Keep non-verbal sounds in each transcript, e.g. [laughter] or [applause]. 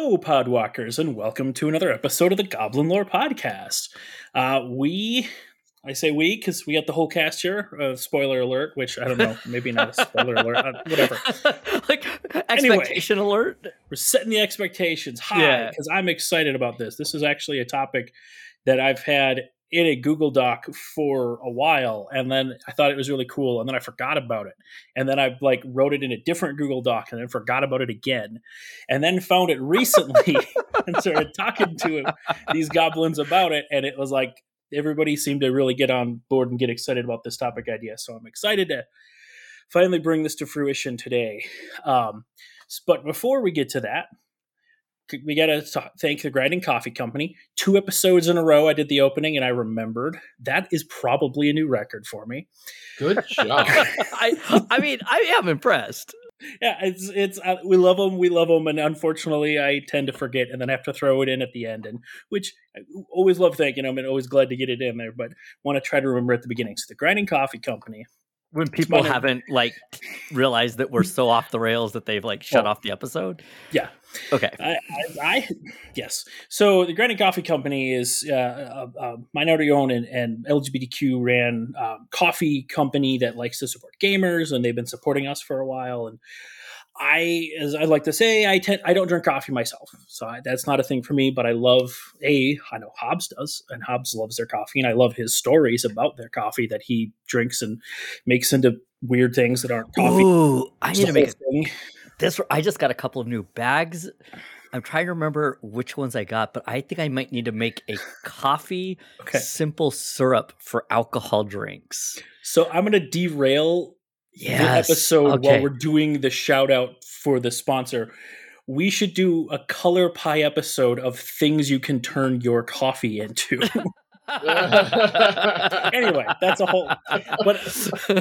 Hello, Podwalkers, and welcome to another episode of the Goblin Lore Podcast. Uh, we, I say we because we got the whole cast here. Uh, spoiler alert, which I don't know, [laughs] maybe not a spoiler alert, uh, whatever. [laughs] like expectation alert. We're setting the expectations high Yeah. because I'm excited about this. This is actually a topic that I've had in a Google Doc for a while, and then I thought it was really cool, and then I forgot about it, and then I like wrote it in a different Google Doc, and then forgot about it again, and then found it recently [laughs] and started talking to it, these goblins about it, and it was like everybody seemed to really get on board and get excited about this topic idea. So I'm excited to finally bring this to fruition today. Um, but before we get to that, we got to thank the Grinding Coffee Company. Two episodes in a row, I did the opening, and I remembered that is probably a new record for me. Good [laughs] job. I I mean, I am impressed. Yeah, it's it's uh, we love them, we love them, and unfortunately, I tend to forget and then I have to throw it in at the end, and which I always love thanking them and always glad to get it in there, but want to try to remember at the beginning. So the Grinding Coffee Company. When people haven't like realized that we're so off the rails that they've like shut Oh. off the episode. Yeah, Okay. I, I, I yes. So the Granite Coffee Company is uh, a, a minority-owned and, and LGBTQ ran um, coffee company that likes to support gamers, and they've been supporting us for a while. And I, as I like to say, I tend I don't drink coffee myself, so I, that's not a thing for me. But I love a I know Hobbs does, and Hobbs loves their coffee, and I love his stories about their coffee that he drinks and makes into weird things that aren't coffee. Ooh, I need to make a, this. I just got a couple of new bags. I'm trying to remember which ones I got, but I think I might need to make a coffee Okay. simple syrup for alcohol drinks. So I'm going to derail Yes. the episode okay. while we're doing the shout out for the sponsor. We should do a color pie episode of things you can turn your coffee into. [laughs] [laughs] anyway, that's a whole. But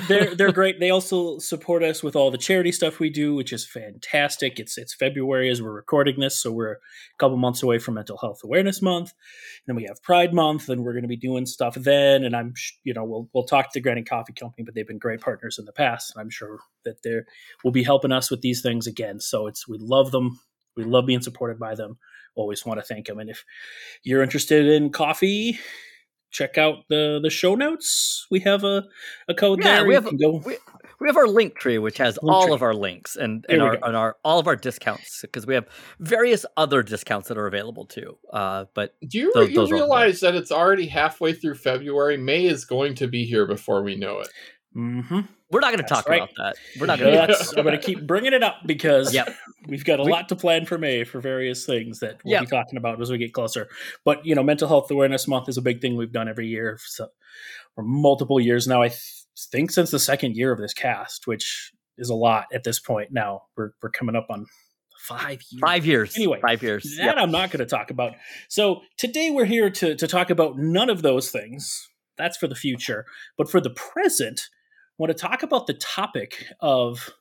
they're they're great. They also support us with all the charity stuff we do, which is fantastic. It's it's February as we're recording this, so we're a couple months away from Mental Health Awareness Month. And then we have Pride Month, and we're going to be doing stuff then. And I'm you know we'll we'll talk to the Granite Coffee Company, but they've been great partners in the past, and I'm sure that they will be helping us with these things again. So it's we love them. We love being supported by them. Always want to thank them. And if you're interested in coffee, check out the the show notes. We have a, a code Yeah, there. we have- go. we- We have our link tree, which has Link all tree. of our links and, and our and our all of our discounts because we have various other discounts that are available too. Uh, but Do you, Those- you those realize that it's already halfway through February? May is going to be here before we know it. Mm-hmm. we're not going to talk right. about that. We're not going to. That's, I'm going to keep bringing it up because Yep. we've got a We- lot to plan for May for various things that we'll Yep. be talking about as we get closer. But you know, Mental Health Awareness Month is a big thing we've done every year so, for multiple years now. I th- think since the second year of this cast, which is a lot at this point. Now we're we're coming up on five years. Five years. Anyway, five years. That Yep. I'm not going to talk about. So today we're here to to talk about none of those things. That's for the future. But for the present, I want to talk about the topic of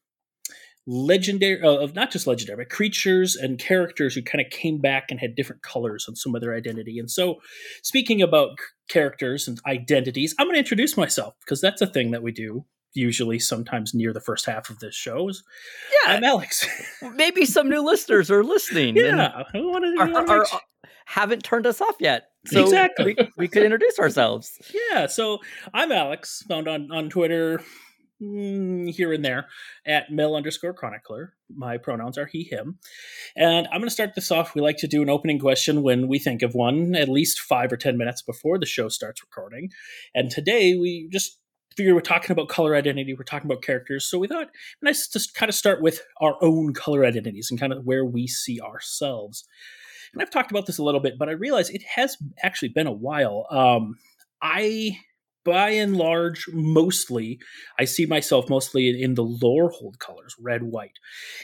legendary uh, of not just legendary but creatures and characters who kind of came back and had different colors on some of their identity. And so speaking about characters and identities i'm going to introduce myself because that's a thing that we do usually sometimes near the first half of the shows Yeah, i'm alex [laughs] maybe some new listeners are listening. yeah wanna- are, wanna are- haven't turned us off yet. So Exactly. we, we could introduce ourselves. [laughs] Yeah, so I'm Alex, found on on Twitter mm, here and there at Mel underscore chronicler. My pronouns are he, him. And I'm going to start this off. We like to do an opening question when we think of one, at least five or 10 minutes before the show starts recording. And today we just figured we're talking about color identity, we're talking about characters. So we thought nice to kind of start with our own color identities and kind of where we see ourselves. And I've talked about this a little bit, but I realize it has actually been a while. Um, I, by and large, mostly, I see myself mostly in, the Lorehold colors, red, white.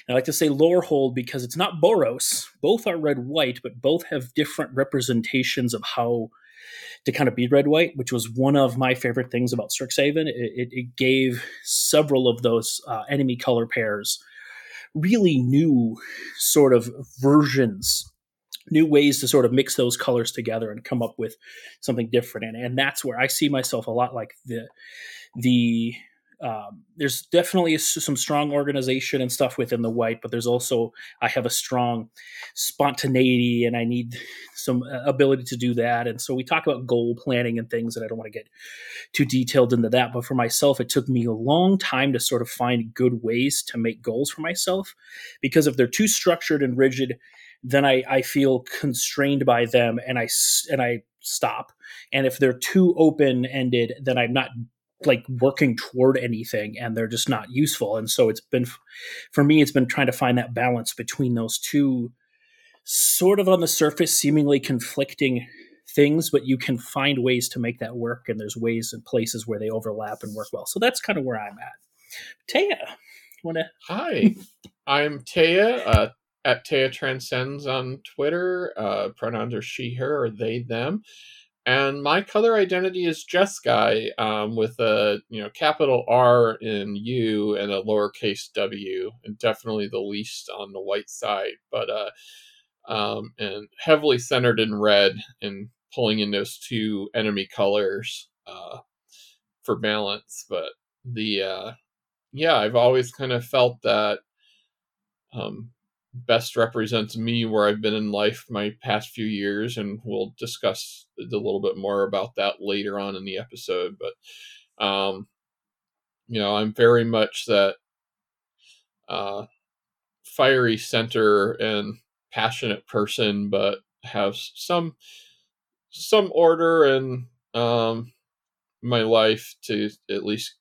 And I like to say Lorehold because it's not Boros. Both are red, white, but both have different representations of how to kind of be red, white, which was one of my favorite things about Strixhaven. It, it, gave several of those uh, enemy color pairs really new sort of versions new ways to sort of mix those colors together and come up with something different and, and that's where i see myself a lot like the the um, there's definitely some strong organization and stuff within the white, but there's also I have a strong spontaneity and I need some uh, ability to do that. And so we talk about goal planning and things, and I don't want to get too detailed into that. But for myself, it took me a long time to sort of find good ways to make goals for myself because if they're too structured and rigid, then I, I feel constrained by them and I and I stop. And if they're too open ended, then I'm not like working toward anything and they're just not useful. And so it's been for me it's been trying to find that balance between those two sort of on the surface seemingly conflicting things but you can find ways to make that work and there's ways and places where they overlap and work well. So that's kind of where i'm at. Taya want to hi. I'm taya uh, at taya transcends on twitter. Uh, pronouns are she her or they them and my color identity is Jeskai, um, with a you know capital R in U and a lowercase W, and definitely the least on the white side, but uh, um, and heavily centered in red, and pulling in those two enemy colors uh, for balance. But the uh, yeah, I've always kind of felt that um, best represents me where I've been in life my past few years, and we'll discuss a little bit more about that later on in the episode. But um, you know, I'm very much that uh, fiery center and passionate person, but have some some order in um, my life to at least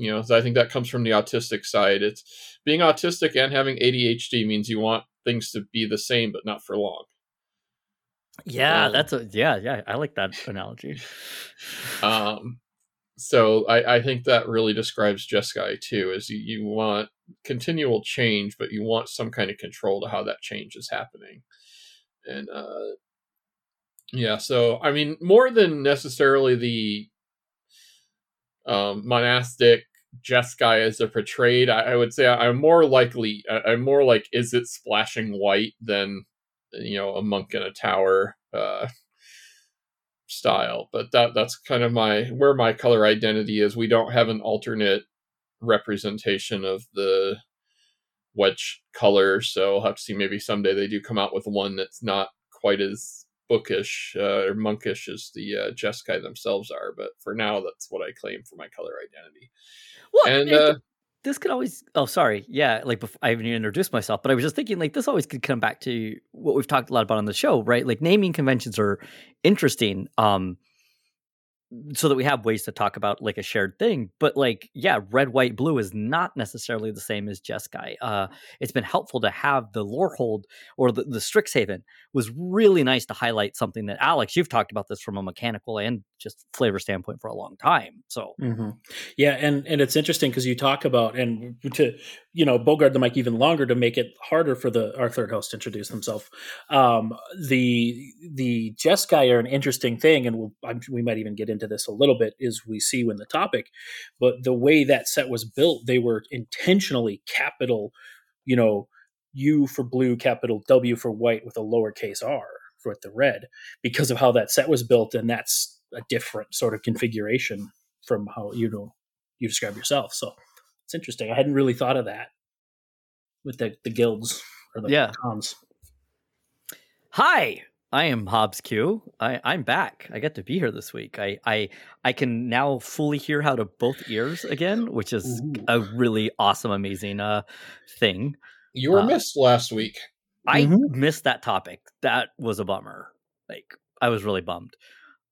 you know i think that comes from the autistic side. It's being autistic and having adhd means you want things to be the same but not for long. Yeah um, that's a yeah yeah i like that analogy. Um so I, I think that really describes Jeskai too, is you, you want continual change, but you want some kind of control to how that change is happening. And uh yeah, so I mean more than necessarily the um monastic Jeskai as a portrayed, I, I, would say I'm more likely, I, am more like, is it splashing white than, you know, a monk in a tower uh, style. But that that's kind of my where my color identity is. We don't have an alternate representation of the wedge color, so I'll have to see. Maybe someday they do come out with one that's not quite as bookish uh, or monkish as the uh, Jeskai themselves are. But for now, that's what I claim for my color identity. Well, and uh, this could always. Oh, sorry. Yeah, like before, I haven't even introduced myself, but I was just thinking like this always could come back to what we've talked a lot about on the show, right? Like naming conventions are interesting. Um, so that we have ways to talk about like a shared thing. But like, yeah, red, white, blue is not necessarily the same as Jeskai. Uh, it's been helpful to have the Lorehold or the, the Strixhaven was really nice to highlight something that Alex, you've talked about this from a mechanical and just flavor standpoint for a long time. So mm-hmm. yeah, and and it's interesting because you talk about and to you know bogard the mic even longer to make it harder for the our third host to introduce himself. Um, the the Jeskai are an interesting thing, and we'll, we might even get into this a little bit as we see when the topic. But the way that set was built, they were intentionally capital, you know U for blue, capital W for white with a lowercase r for the red because of how that set was built, and that's a different sort of configuration from how you know you describe yourself. So it's interesting. I hadn't really thought of that with the the guilds or the yeah. Khans. Hi, I am Hobbs Q. I, I'm back. I get to be here this week. I, I I can now fully hear out of both ears again, which is Ooh. a really awesome, amazing uh thing. You were uh, missed last week. I mm-hmm. missed that topic. That was a bummer. Like I was really bummed.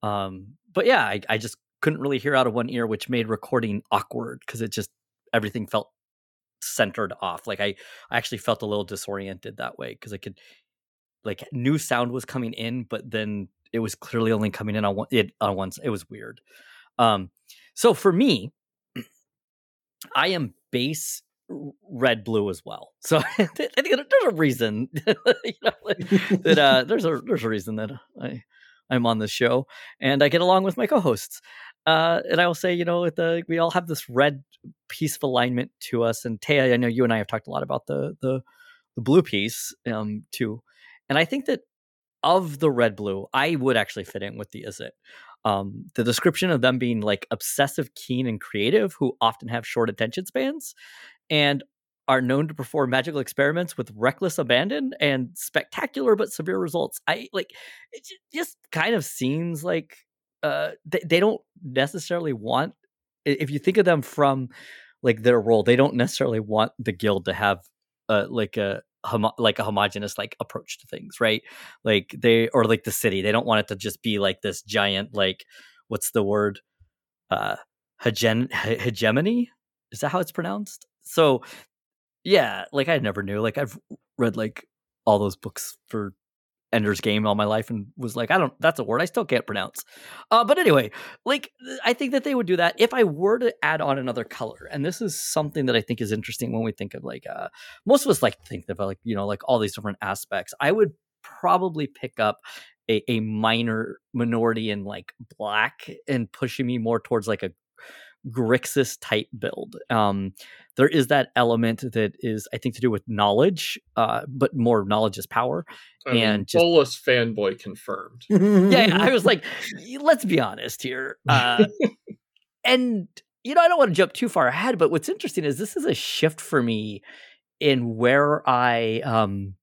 Um, but yeah, I, I just couldn't really hear out of one ear, which made recording awkward because it just everything felt centered off. Like I, I actually felt a little disoriented that way because I could like new sound was coming in, but then it was clearly only coming in on one it on once. It was weird. Um, so for me, [clears throat] I am base red blue as well. So [laughs] I think there's a reason [laughs] you know, that uh, there's a there's a reason that I I'm on this show and I get along with my co-hosts. Uh, and I will say, you know, the, we all have this red piece of alignment to us. And Taya, I know you and I have talked a lot about the the, the blue piece um, too. And I think that of the red blue, I would actually fit in with the Izzet. Um, the description of them being like obsessive, keen, and creative, who often have short attention spans, and are known to perform magical experiments with reckless abandon and spectacular but severe results. I like it just kind of seems like uh they, they don't necessarily want if you think of them from like their role, they don't necessarily want the guild to have uh like a like a homogenous like approach to things, right? Like they or like the city, they don't want it to just be like this giant like what's the word uh hegen- hegemony is that how it's pronounced so yeah, like I never knew. Like I've read like all those books for Ender's Game all my life and was like, I don't. That's a word I still can't pronounce. Uh, but anyway, like I think that they would do that if I were to add on another color. And this is something that I think is interesting when we think of like uh, most of us like think about like you know like all these different aspects. I would probably pick up a, a minor minority in like black and pushing me more towards like a Grixis type build. Um, there is that element that is, I think, to do with knowledge, uh, but more knowledge is power. I mean, and just, Bolas fanboy confirmed. yeah, I was [laughs] like, let's be honest here. Uh, [laughs] and you know, I don't want to jump too far ahead, but what's interesting is this is a shift for me in where I um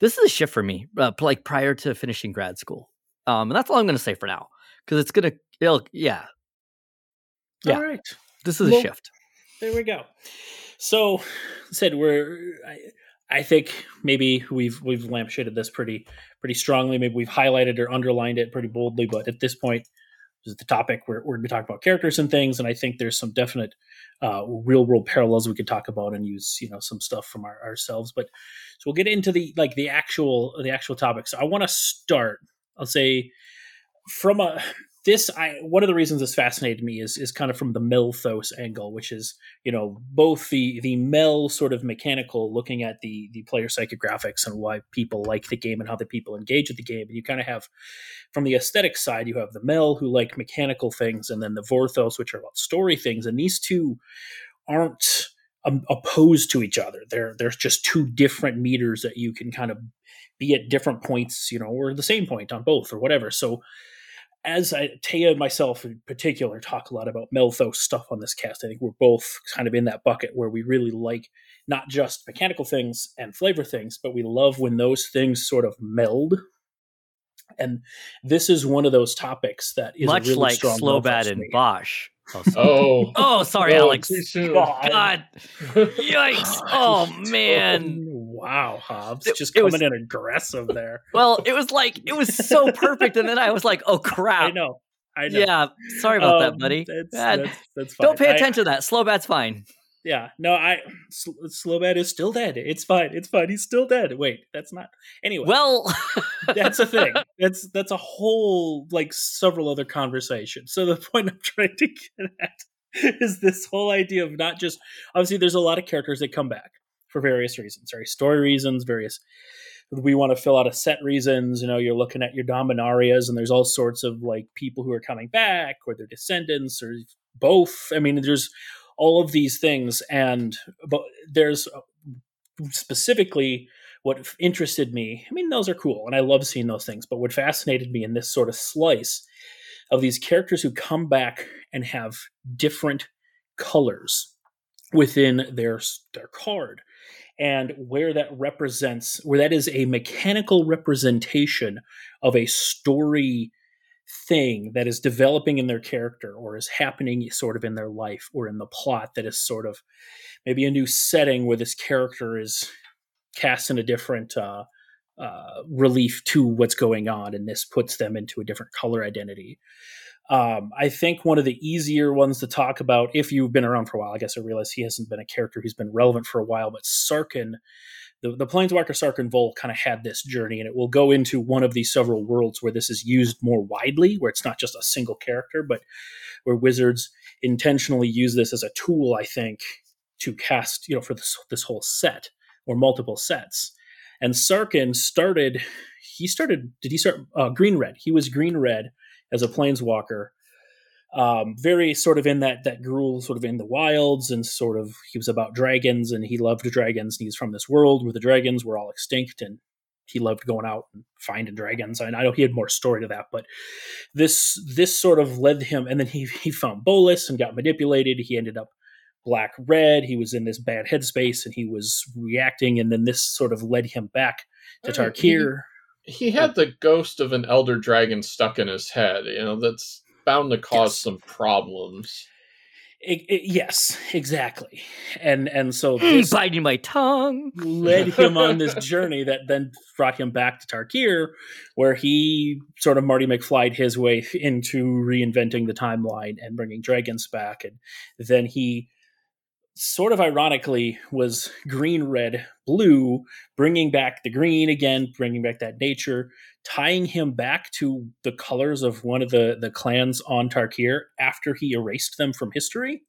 this is a shift for me, uh, like prior to finishing grad school. Um, and that's all I'm going to say for now because it's going to, it'll, yeah, yeah. All right. This is Well, a shift. There we go. So, said we're. I, I think maybe we've we've lampshaded this pretty pretty strongly. Maybe we've highlighted or underlined it pretty boldly. But at this point, this is the topic we're we're going to talk about characters and things. And I think there's some definite uh, real world parallels we could talk about and use you know some stuff from our, ourselves. But so we'll get into the like the actual the actual topic. So I want to start. I'll say from a this I one of the reasons this fascinated me is is kind of from the Melthos angle, which is you know both the the Mel sort of mechanical, looking at the the player psychographics and why people like the game and how the people engage with the game, and you kind of have from the aesthetic side, you have the Mel who like mechanical things, and then the Vorthos, which are about story things, and these two aren't um, opposed to each other. They're there's just two different meters that you can kind of be at different points, you know, or the same point on both or whatever. So as I, Taya and myself in particular talk a lot about Melthos stuff on this cast, I think we're both kind of in that bucket where we really like not just mechanical things and flavor things, but we love when those things sort of meld. And this is one of those topics that is a Much really like strong love Slowbad and me. Bosch. [laughs] Oh, sorry. Oh, sorry, oh, Alex. too soon. God. God, [laughs] yikes! Oh [laughs] man. Wow, Hobbs, It- just coming was- in aggressive there. [laughs] Well, it was like it was so perfect, and then I was like, "Oh [laughs] crap!" I know, I know. Yeah, sorry about that, Um, buddy. That's, that's, that's fine. Don't pay I- attention to that. Slowbat's fine. Yeah, no, I Sl- Slowbad is still dead. It's fine. It's fine. He's still dead. Wait, that's not. Anyway, Well, [laughs] that's a thing. That's that's a whole like several other conversations. So the point I'm trying to get at is this whole idea of not just obviously there's a lot of characters that come back for various reasons, right? Story reasons, various we want to fill out a set reasons. You know, you're looking at your Dominarias, and there's all sorts of like people who are coming back, or their descendants, or both. I mean, there's all of these things, and but there's uh, specifically what interested me. I mean, those are cool, and I love seeing those things. But what fascinated me in this sort of slice of these characters who come back and have different colors within their their card and where that represents where that is a mechanical representation of a story thing that is developing in their character or is happening sort of in their life or in the plot that is sort of maybe a new setting where this character is cast in a different uh, uh, relief to what's going on and this puts them into a different color identity um, I think one of the easier ones to talk about, if you've been around for a while, I guess I realize he hasn't been a character who's been relevant for a while, but Sarkhan, the, the Planeswalker Sarkhan Vol kind of had this journey, and it will go into one of these several worlds where this is used more widely, where it's not just a single character, but where wizards intentionally use this as a tool, I think, to cast, you know, for this, this whole set or multiple sets. And Sarkhan started, he started, did he start uh, green red? He was green red as a planeswalker. Um, very sort of in that that Gruul, sort of in the wilds, and sort of he was about dragons, and he loved dragons, and he's from this world where the dragons were all extinct, and he loved going out and finding dragons. And I know he had more story to that, but this this sort of led him. And then he he found Bolas and got manipulated. He ended up black red. He was in this bad headspace and he was reacting. And then this sort of led him back to Tarkir. He had the ghost of an elder dragon stuck in his head. You know, that's bound to cause Yes. some problems. It- it- yes, exactly. And and so this biting my tongue. led [laughs] him on this journey that then brought him back to Tarkir, where he sort of Marty McFlyed his way into reinventing the timeline and bringing dragons back. And then he sort of ironically was green, red, blue, bringing back the green again, bringing back that nature, tying him back to the colors of one of the, the clans on Tarkir after he erased them from history.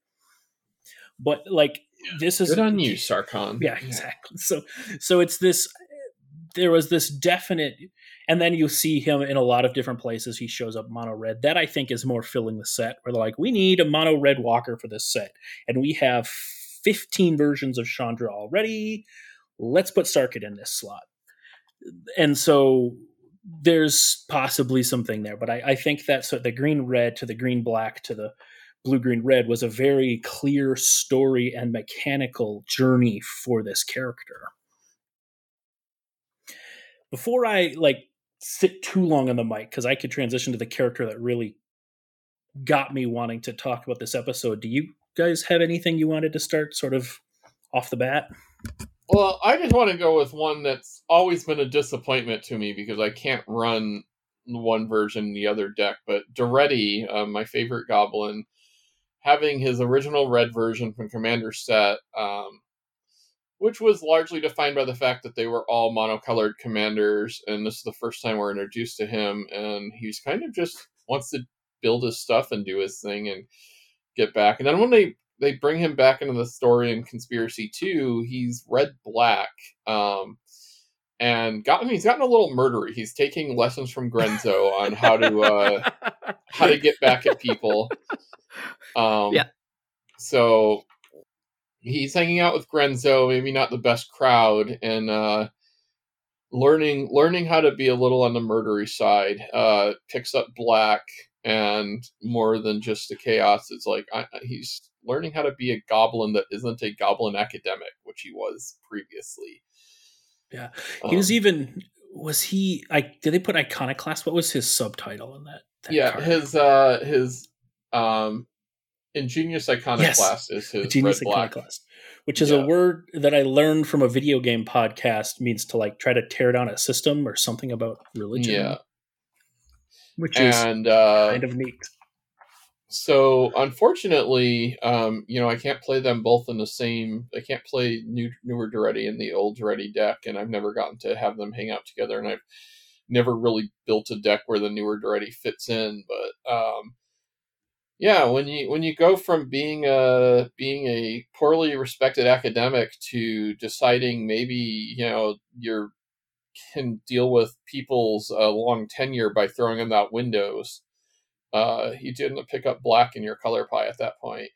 But like, this is Good on you, Sarkhan. yeah exactly so so it's this there was this definite and then you see him in a lot of different places he shows up mono red that i think is more filling the set where they're like we need a mono red walker for this set and we have 15 versions of chandra already. Let's put Sarkhan in this slot. And so there's possibly something there but i, I think that so the green red to the green black to the blue green red was a very clear story and mechanical journey for this character. Before i like sit too long on the mic because i could transition to the character that really got me wanting to talk about this episode do you guys have anything you wanted to start sort of off the bat Well, I just want to go with one that's always been a disappointment to me because I can't run one version the other deck. But Daretti, uh, my favorite goblin, having his original red version from Commander set, um, which was largely defined by the fact that they were all monocolored commanders, and this is the first time we're introduced to him, and he's kind of just wants to build his stuff and do his thing and get back. And then when they they bring him back into the story in Conspiracy Two, he's red black. Um, and gotten he's gotten a little murdery. He's taking lessons from Grenzo on how to uh, [laughs] how to get back at people. Um, Yeah. So he's hanging out with Grenzo, maybe not the best crowd, and uh, learning learning how to be a little on the murdery side. Uh, picks up black and more than just the chaos. It's like I, he's learning how to be a goblin that isn't a goblin academic, which he was previously. Yeah. he was Um, even was he i did they put iconoclast what was his subtitle in that, that yeah card? his uh his um ingenious iconoclast is his genius red black which is Yeah. a word that i learned from a video game podcast means to like try to tear down a system or something about religion yeah which is and uh kind of neat. so unfortunately um you know i can't play them both in the same i can't play new newer Daretti and the old Daretti deck and i've never gotten to have them hang out together and i've never really built a deck where the newer Daretti fits in but um yeah when you when you go from being a being a poorly respected academic to deciding maybe you know you're can deal with people's uh, long tenure by throwing them out windows uh, you didn't pick up black in your color pie at that point.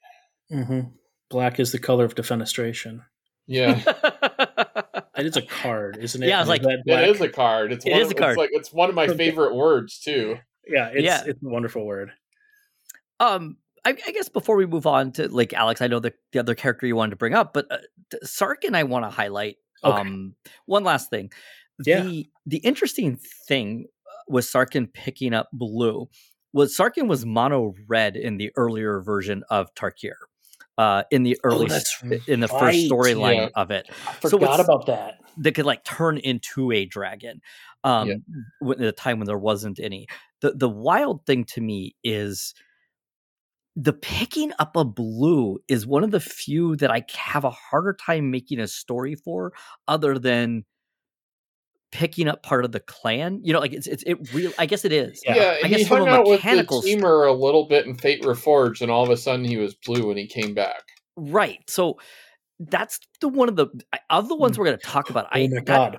hmm black is the color of defenestration Yeah, [laughs] that is a card isn't it Yeah, I was like, that it black? is a card. It's It one is of, a card. It's like it's one of my favorite words too. yeah it's, Yeah. it's a wonderful word um I, I guess before we move on to like alex i know the, the other character you wanted to bring up but uh, t- Sarkhan i want to highlight Okay. um one last thing Yeah. the the interesting thing uh, with Sarkhan picking up blue was Sarkhan was mono red in the earlier version of tarkir uh in the early Oh, in the first storyline Yeah. of it i So forgot what's- about that that could like turn into a dragon um Yeah. when, at a time when there wasn't any the the wild thing to me is the picking up a blue is one of the few that I have a harder time making a story for other than picking up part of the clan you know like it's it's it real I guess it is Yeah. Yeah, I he guess from hung out with mechanical the st- Temur a little bit in Fate Reforged, and all of a sudden he was blue when he came back. right so that's the one of the I- of the ones hmm. we're going to talk about oh I my that- god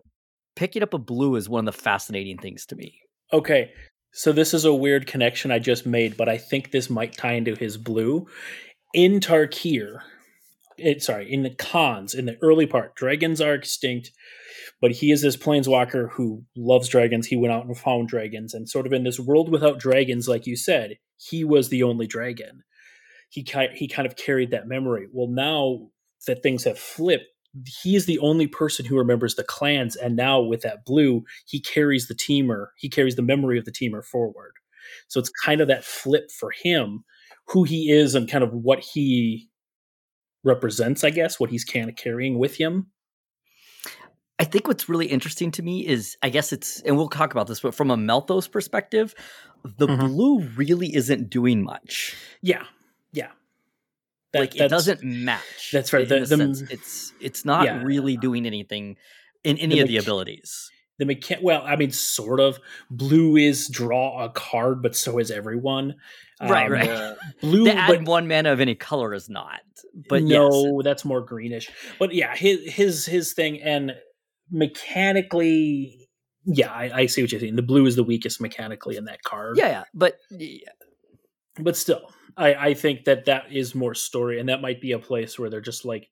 picking up a blue is one of the fascinating things to me Okay, so this is a weird connection I just made, but I think this might tie into his blue. In Tarkir, it, sorry, in the Khans, in the early part, dragons are extinct, but he is this planeswalker who loves dragons. He went out and found dragons, and sort of in this world without dragons, like you said, he was the only dragon. He he kind of carried that memory. Well, now that things have flipped, he is the only person who remembers the clans, and now with that blue, he carries the Temur. He carries the memory of the Temur forward. So it's kind of that flip for him, who he is, and kind of what he represents, I guess, what he's kind of carrying with him. I think what's really interesting to me is, I guess it's, and we'll talk about this, but from a Melthos perspective, the mm-hmm. blue really isn't doing much. Yeah, yeah. That, like it doesn't match. That's right. The, the, it's it's not yeah. really doing anything in any the of the abilities. The mechan- well, I mean, sort of. Blue is draw a card, but so is everyone. Right, um, right. [laughs] blue, the add but, one mana of any color is not. But no, yes. that's more greenish. But yeah, his his his thing and mechanically, yeah, I, I see what you're saying. The blue is the weakest mechanically in that card. Yeah, yeah, but yeah. but still, I I think that that is more story, and that might be a place where they're just like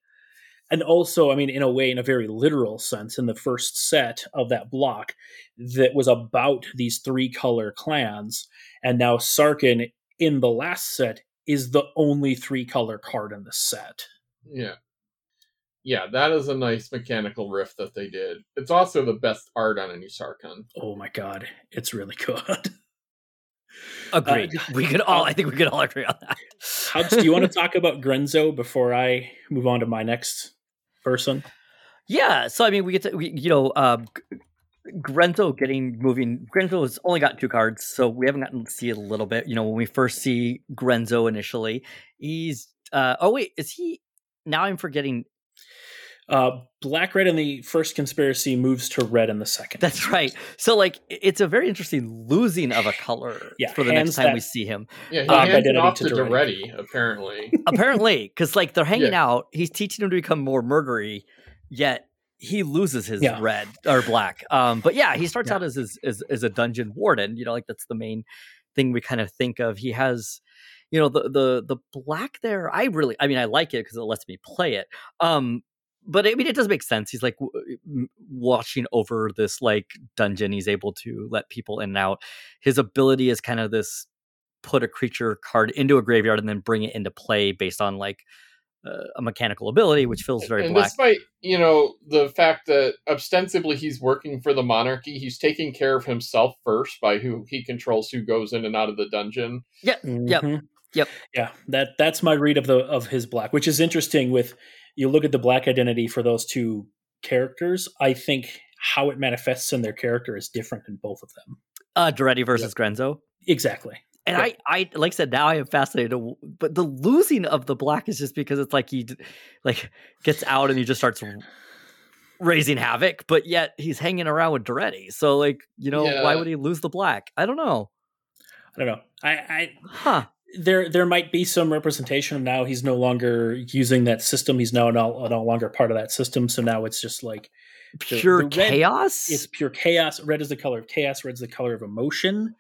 and also, I mean, in a way, in a very literal sense, in the first set of that block that was about these three color clans, and now Sarkhan in the last set is the only three color card in the set. Yeah. Yeah, that is a nice mechanical riff that they did. It's also the best art on any Sarkhan. Oh my god, it's really good. [laughs] Agreed. Uh, we could all. I think we could all agree on that. Hubs, do you want to [laughs] talk about Grenzo before I move on to my next person? Yeah. So I mean, we get to we, you know. Uh, Grenzo getting moving. Grenzo has only got two cards, so we haven't gotten to see it a little bit. You know, when we first see Grenzo initially, he's uh oh wait, is he now I'm forgetting uh, black red in the first conspiracy moves to red in the second. That's right. So like it's a very interesting losing of a color [laughs] yeah, for the next time that, we see him. Yeah, he um, hands it off to Daretti, apparently. apparently, because like they're [laughs] hanging yeah. out, he's teaching him to become more murdery, yet he loses his yeah. red or black. Um, but yeah, he starts out as, as as as a dungeon warden. You know, like that's the main thing we kind of think of. He has you know the the the black there i really i mean i like it because it lets me play it um but I mean, it does make sense. He's like w- watching over this like dungeon. He's able to let people in and out. His ability is kind of this put a creature card into a graveyard and then bring it into play based on like uh, a mechanical ability, which feels very and black. Despite you know the fact that ostensibly he's working for the monarchy, he's taking care of himself first by who he controls who goes in and out of the dungeon. Yep, mm-hmm. yep, yep. Yeah, that that's my read of the of his black, which is interesting with you look at the black identity for those two characters, I think how it manifests in their character is different in both of them. Uh Daretti versus yep. Grenzo. Exactly. And I, I, like I said, now I am fascinated. But the losing of the black is just because it's like he, like, gets out and he just starts raising havoc. But yet he's hanging around with Daretti. So, like, you know, yeah. why would he lose the black? I don't know. I don't know. I, I, huh there there might be some representation of now he's no longer using that system. He's now no, no longer part of that system. So now it's just like pure the, the chaos. It's pure chaos. Red is the color of chaos. Red is the color of emotion.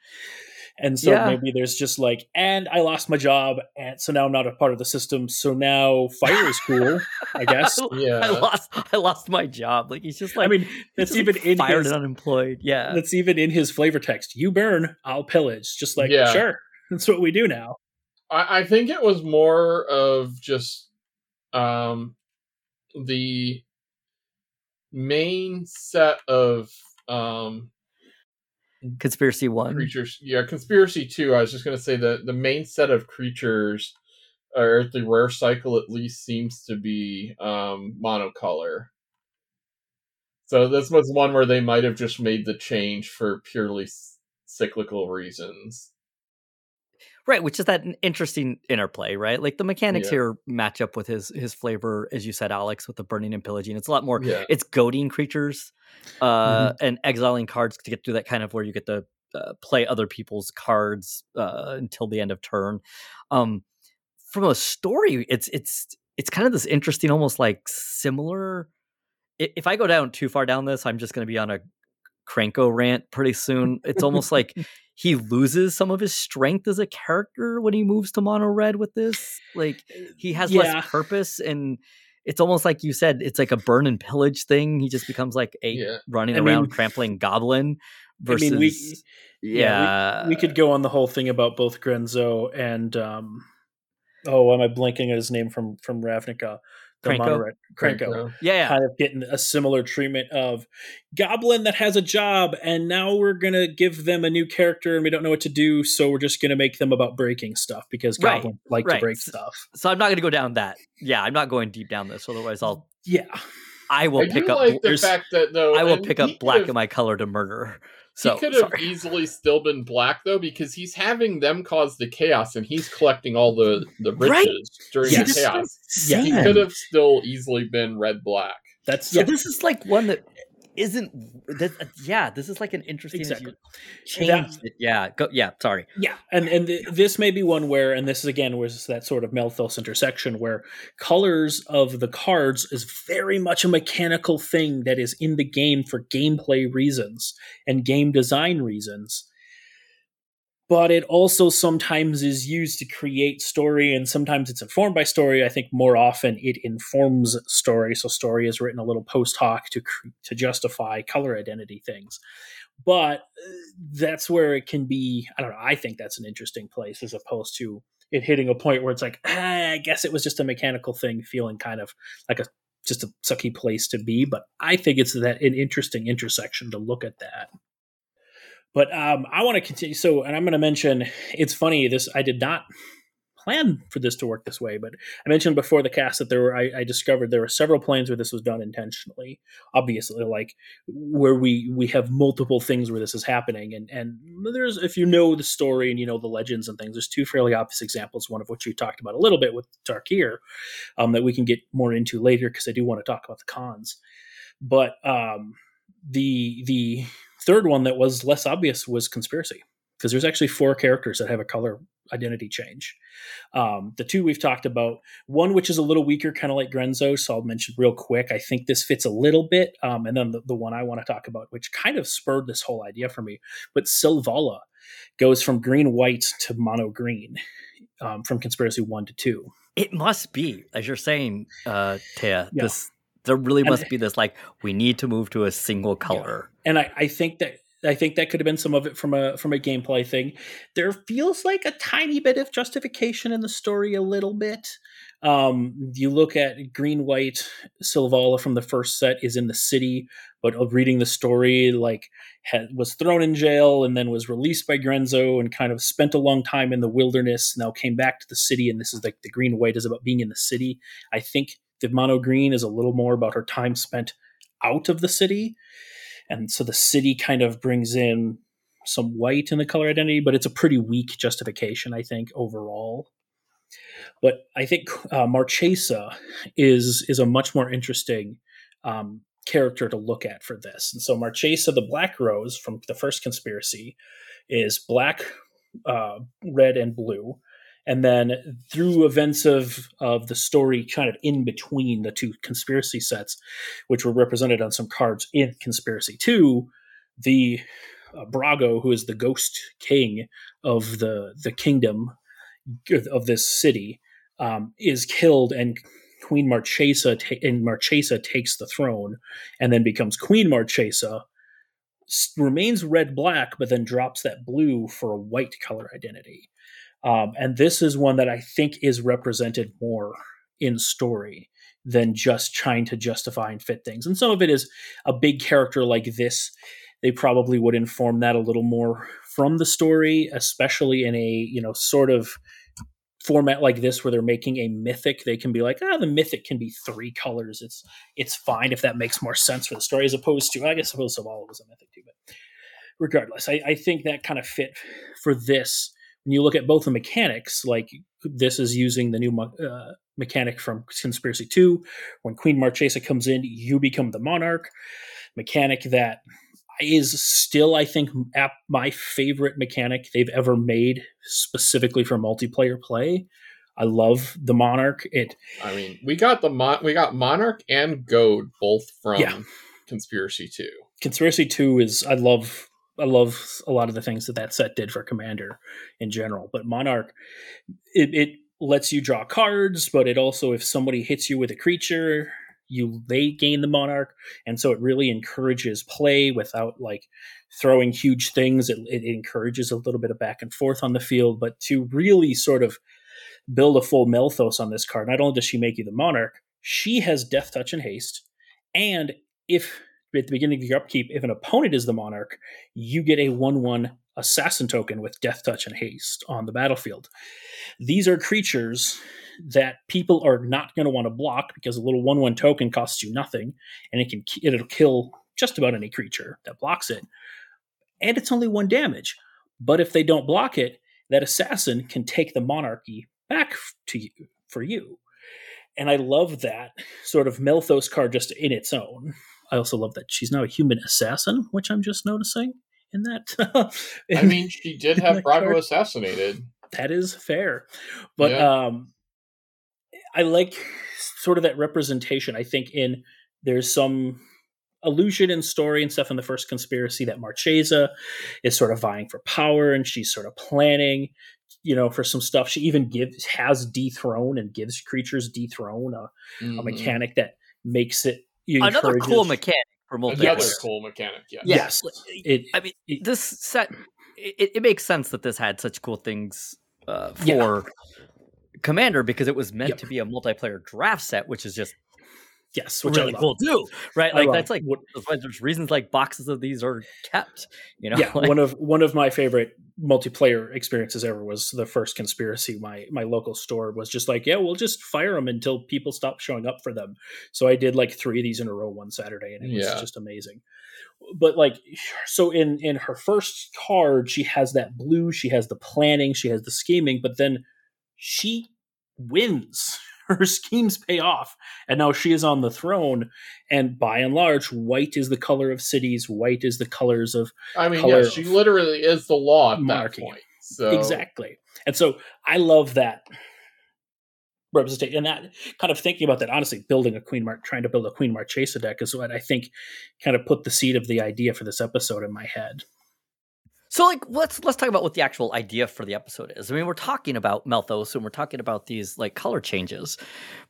And so yeah. maybe there's just like, and I lost my job, and so now I'm not a part of the system. So now fire is cool, I [laughs] guess. yeah, I lost, I lost my job. Like he's just like, I mean, that's even like in fired his, and unemployed. Yeah, that's even in his flavor text. You burn, I'll pillage. Just like, yeah. sure, [laughs] that's what we do now. I, I think it was more of just um, the main set of um, conspiracy one creatures. Yeah, conspiracy two. I was just gonna say that the main set of creatures, or the rare cycle at least, seems to be um, monocolor. So this was one where they might have just made the change for purely cyclical reasons. Right, which is that interesting interplay, right? Like the mechanics yeah. here match up with his his flavor, as you said, Alex, with the burning and pillaging. It's a lot more. Yeah. It's goading creatures uh, mm-hmm. and exiling cards to get through that kind of where you get to uh, play other people's cards uh, until the end of turn. Um, from a story, it's it's it's kind of this interesting, almost like similar. If I go down too far down this, I'm just going to be on a Krenko rant pretty soon. It's almost like [laughs] he loses some of his strength as a character when he moves to mono red with this. Like he has Yeah. less purpose and it's almost like you said, it's like a burn and pillage thing. He just becomes like a Yeah. running I around mean- trampling goblin I mean, we yeah, we could go on the whole thing about both Grenzo and um, oh, am I blanking at his name from from Ravnica? The Krenko? Monored- Krenko. yeah, yeah. Kind of getting a similar treatment of Goblin that has a job, and now we're gonna give them a new character, and we don't know what to do, so we're just gonna make them about breaking stuff because Right, Goblins like right. to break stuff. So I'm not going to go down that. Yeah, I'm not going deep down this. Otherwise, I'll Yeah, I will I pick up. like the fact that though I will pick up black have- in my color to murder. So he could have sorry. [laughs] easily still been black though, because he's having them cause the chaos, and he's collecting all the the riches Right? during Yeah, the chaos. Yeah, He could have still easily been red black. that's So yeah. this is like one that isn't. That, uh, yeah, this is like an interesting. Exactly. it. Yeah, go. Yeah, sorry. Yeah, and and th- this may be one where, and this is again was that sort of Melthos intersection where colors of the cards is very much a mechanical thing that is in the game for gameplay reasons and game design reasons. But it also sometimes is used to create story, and sometimes it's informed by story. I think more often it informs story, so story is written a little post hoc to to justify color identity things. But uh, that's where it can be i don't know i think that's an interesting place as opposed to it hitting a point where it's like ah, i guess it was just a mechanical thing feeling kind of like a just a sucky place to be. But i think it's that an interesting intersection to look at that but um, i want to continue so and i'm going to mention it's funny this i did not plan for this to work this way but i mentioned before the cast that there were i, I discovered there were several planes where this was done intentionally obviously like where we we have multiple things where this is happening and and there's if you know the story and you know the legends and things there's two fairly obvious examples one of which you talked about a little bit with Tarkir um, that we can get more into later because I do want to talk about the Khans. But um, the the third one that was less obvious was conspiracy because there's actually four characters that have a color identity change um, the two we've talked about one which is a little weaker, kind of like Grenzo, so I'll mention real quick. I think this fits a little bit. Um, and then the, the one I want to talk about, which kind of spurred this whole idea for me, but Selvala goes from green white to mono green um, from Conspiracy 1 to 2. It must be, as you're saying, uh, Taya. Yeah. This there really And- must be this like we need to move to a single color. And I, I think that. I think that could have been some of it from a from a gameplay thing. There feels like a tiny bit of justification in the story, a little bit. Um, you look at Green White Selvala from the first set is in the city, but of reading the story, like had, was thrown in jail and then was released by Grenzo and kind of spent a long time in the wilderness. Now came back to the city, and this is like the Green White is about being in the city. I think the Mono Green is a little more about her time spent out of the city, and so the city kind of brings in some white in the color identity, but it's a pretty weak justification, I think, overall. But I think uh, Marchesa is is a much more interesting um, character to look at for this. And so Marchesa, the Black Rose from the first conspiracy, is black, uh, red, and blue. And then through events of, of the story, kind of in between the two conspiracy sets, which were represented on some cards in Conspiracy 2, the uh, Brago, who is the ghost king of the, the kingdom of this city, um, is killed and Queen Marchesa ta- and Marchesa takes the throne and then becomes Queen Marchesa, remains red black, but then drops that blue for a white color identity. Um, and this is one that I think is represented more in story than just trying to justify and fit things. And some of it is a big character like this. They probably would inform that a little more from the story, especially in a you know sort of format like this where they're making a mythic they can be like ah the mythic can be three colors it's it's fine if that makes more sense for the story as opposed to i guess suppose Selvala was a mythic too but regardless I, I think that kind of fit for this when you look at both the mechanics like this is using the new uh, mechanic from conspiracy 2 when queen marchesa comes in you become the monarch mechanic that is still i think ap- my favorite mechanic they've ever made specifically for multiplayer play i love the monarch it I mean, we got the mon- we got Monarch and Goad both from Yeah. Conspiracy Two. conspiracy 2 is i love I love a lot of the things that that set did for Commander in general. But Monarch, it, it lets you draw cards, but it also, if somebody hits you with a creature, you they gain the Monarch, and so it really encourages play without like throwing huge things. It, it encourages a little bit of back and forth on the field, but to really sort of build a full Melthos on this card, not only does she make you the Monarch, she has Death Touch and Haste, and if at the beginning of your upkeep, if an opponent is the monarch, you get a 1 1 assassin token with death touch and haste on the battlefield. These are creatures that people are not going to want to block because a little 1 1 token costs you nothing and it can it'll kill just about any creature that blocks it. And it's only one damage. But if they don't block it, that assassin can take the monarchy back to you for you. And I love that sort of Melthos card just in its own. I also love that she's now a human assassin, which I'm just noticing in that. [laughs] in, I mean, she did have Brago assassinated. That is fair, but yeah. um, I like sort of that representation. I think in there's some illusion and story and stuff in the first conspiracy that Marchesa is sort of vying for power and she's sort of planning you know for some stuff she even gives has dethrone and gives creatures dethrone a, mm-hmm. a mechanic that makes it another cool mechanic for multiplayer. Another cool mechanic. Yeah. Yes. It, I mean, it, this set it, it, makes sense that this had such cool things uh, for yeah. Commander because it was meant yep. to be a multiplayer draft set, which is just Yes, which really cool too, right? Like that's like what there's reasons like boxes of these are kept. You know, yeah. [laughs] like, one of one of my favorite multiplayer experiences ever was the first conspiracy. My my local store was just like, yeah, we'll just fire them until people stop showing up for them. So I did like three of these in a row one Saturday, and it was yeah. just amazing. But like, so in in her first card, she has that blue, she has the planning, she has the scheming, but then she wins her [laughs] schemes pay off. And now she is on the throne and by and large white is the color of cities white is the colors of i mean yeah she literally is the law at monarchy. that point so. Exactly. And so i love that representation and that kind of thinking about that honestly building a queen mark trying to build a queen mark marchesa deck is what i think kind of put the seed of the idea for this episode in my head so like let's let's talk about what the actual idea for the episode is. I mean, we're talking about Melthos and we're talking about these like color changes.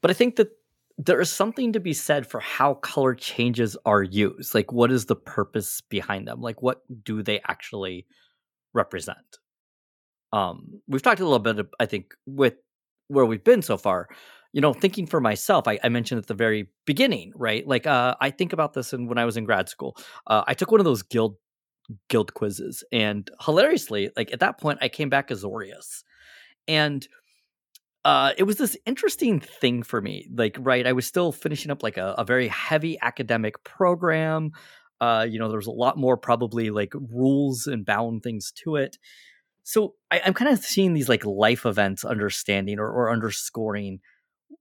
But I think that there is something to be said for how color changes are used. Like what is the purpose behind them? Like what do they actually represent? Um we've talked a little bit I think with where we've been so far. You know, thinking for myself, I, I mentioned at the very beginning, right? Like, uh, I think about this, and when I was in grad school, uh, I took one of those guild guild quizzes. And hilariously, like at that point, I came back as Azorius. And uh, it was this interesting thing for me. Like, right, I was still finishing up like a, a very heavy academic program. Uh, you know, there was a lot more probably like rules and bound things to it. So I, am kind of seeing these like life events understanding or, or underscoring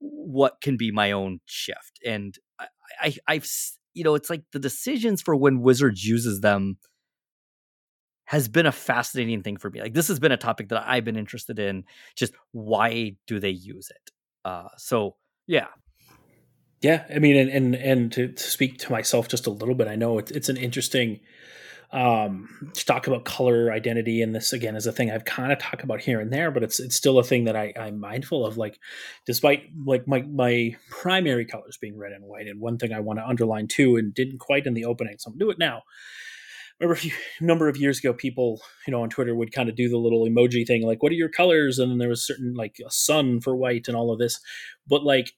what can be my own shift. And I, I, I've, you know, it's like the decisions for when Wizards uses them has been a fascinating thing for me. Like this has been a topic that I've been interested in. Just why do they use it? Uh, so yeah, yeah. I mean, and and, and to, to, speak to myself just a little bit, I know it's it's an interesting um to talk about color identity and this again is a thing i've kind of talked about here and there but it's it's still a thing that i i'm mindful of like despite like my my primary colors being red and white and one thing i want to underline too and didn't quite in the opening so i'm do it now remember a few, number of years ago, people, you know, on Twitter would kind of do the little emoji thing, like, what are your colors? And then there was certain, like, a sun for white and all of this. But, like,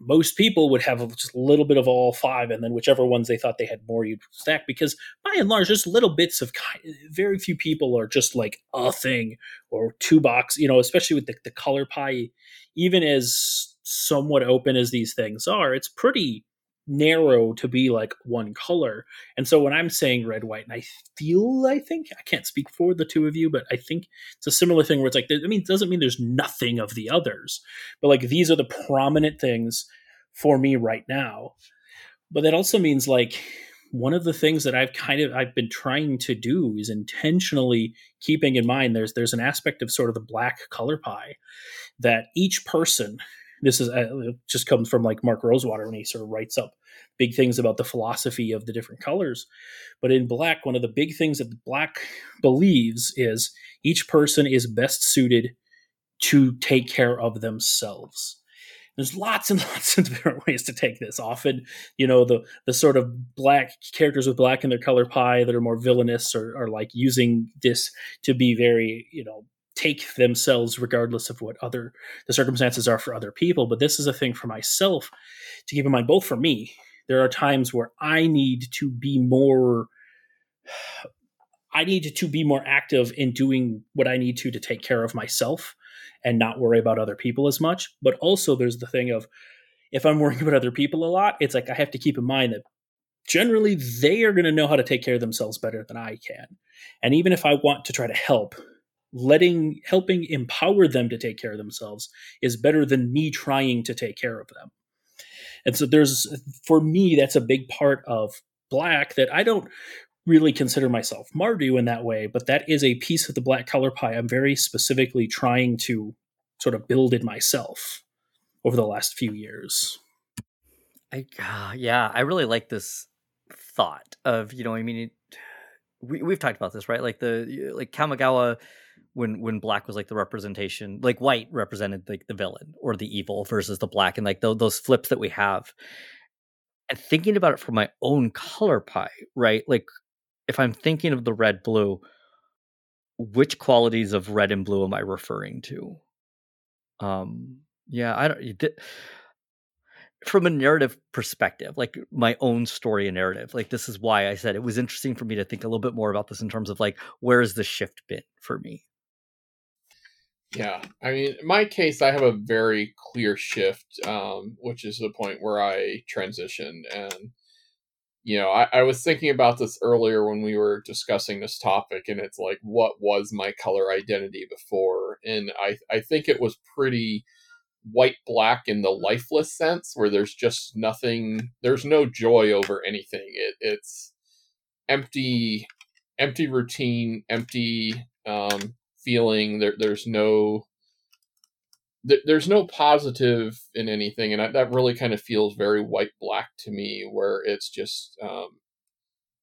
most people would have just a little bit of all five, and then whichever ones they thought they had more, you'd stack. Because by and large, just little bits of kind, very few people are just like a thing or two box, you know, especially with the, the color pie, even as somewhat open as these things are, it's pretty narrow to be like one color. And so when I'm saying red, white, and I feel, I think, I can't speak for the two of you, but I think it's a similar thing where it's like, I mean, it doesn't mean there's nothing of the others, but like these are the prominent things for me right now. But that also means like, one of the things that I've kind of I've been trying to do is intentionally keeping in mind there's there's an aspect of sort of the black color pie that each person This is uh, just comes from like Mark Rosewater when he sort of writes up big things about the philosophy of the different colors. But in black, one of the big things that black believes is each person is best suited to take care of themselves there's lots and [laughs] lots of different ways to take this. Often, you know, the the sort of black characters with black in their color pie that are more villainous are, are like using this to be very, you know, take themselves regardless of what other the circumstances are for other people. But this is a thing for myself to keep in mind, both for me. There are times where I need to be more [sighs] I need to be more active in doing what I need to to take care of myself and not worry about other people as much. But also, there's the thing of if I'm worrying about other people a lot, it's like I have to keep in mind that generally they are going to know how to take care of themselves better than I can. And even if I want to try to help, letting helping empower them to take care of themselves is better than me trying to take care of them. And so there's for me that's a big part of black that I don't really consider myself Mardu in that way, but that is a piece of the black color pie I'm very specifically trying to sort of build in myself over the last few years. I uh, yeah, I really like this thought of you know I mean it, we we've talked about this right like the like Kamigawa when when black was like the representation like white represented like the villain or the evil versus the black and like th- those flips that we have and thinking about it from my own color pie right like if I'm thinking of the red blue, which qualities of red and blue am I referring to? Um, yeah, I don't. From a narrative perspective, like my own story and narrative, like this is why I said it was interesting for me to think a little bit more about this in terms of like where has the shift been for me. Yeah, I mean, in my case, I have a very clear shift, um, which is the point where I transitioned, and you know, I, I was thinking about this earlier when we were discussing this topic, and it's like, what was my color identity before? And I, I think it was pretty white black in the lifeless sense, where there's just nothing, there's no joy over anything. It, it's empty, empty routine, empty um, feeling. There, there's no there's no positive in anything, and I, that really kind of feels very white black to me, where it's just um,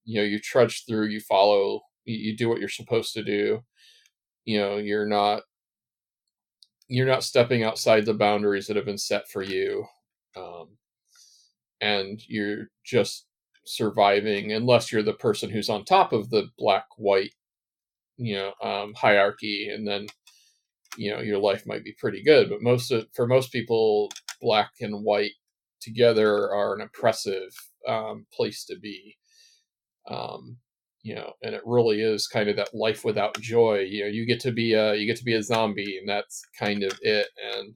you know you trudge through, you follow, you, you do what you're supposed to do. You know, you're not you're not stepping outside the boundaries that have been set for you, um, and you're just surviving unless you're the person who's on top of the black white you know um, hierarchy and then you know your life might be pretty good. But most of for most people black and white together are an oppressive um, place to be. Um, you know and it really is kind of that life without joy. You know you get to be a you get to be a zombie and that's kind of it. And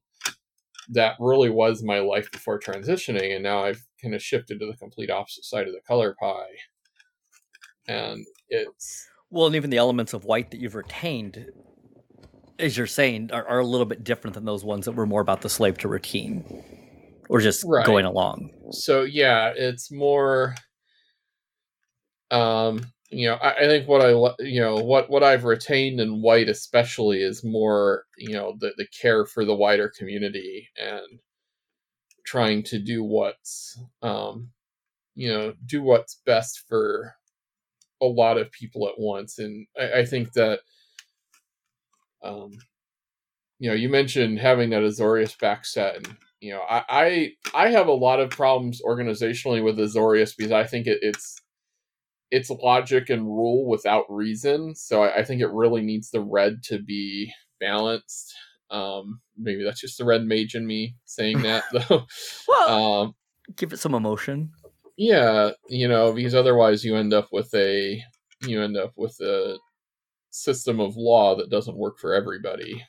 that really was my life before transitioning and now i've kind of shifted to the complete opposite side of the color pie. And it's well and even the elements of white that you've retained as you're saying, are, are a little bit different than those ones that were more about the slave to routine or just right. going along. So yeah, it's more. Um, you know, I, I, think what I you know what what I've retained in white especially is more you know the the care for the wider community and trying to do what's um you know do what's best for a lot of people at once and I, I think that um, you know, you mentioned having that Azorius back set, and you know, I, I I have a lot of problems organizationally with Azorius because I think it, it's it's logic and rule without reason. So I, I, think it really needs the red to be balanced. Um, maybe that's just the red mage in me saying that, [laughs] though. well, um, give it some emotion. Yeah, you know, because otherwise you end up with a you end up with a system of law that doesn't work for everybody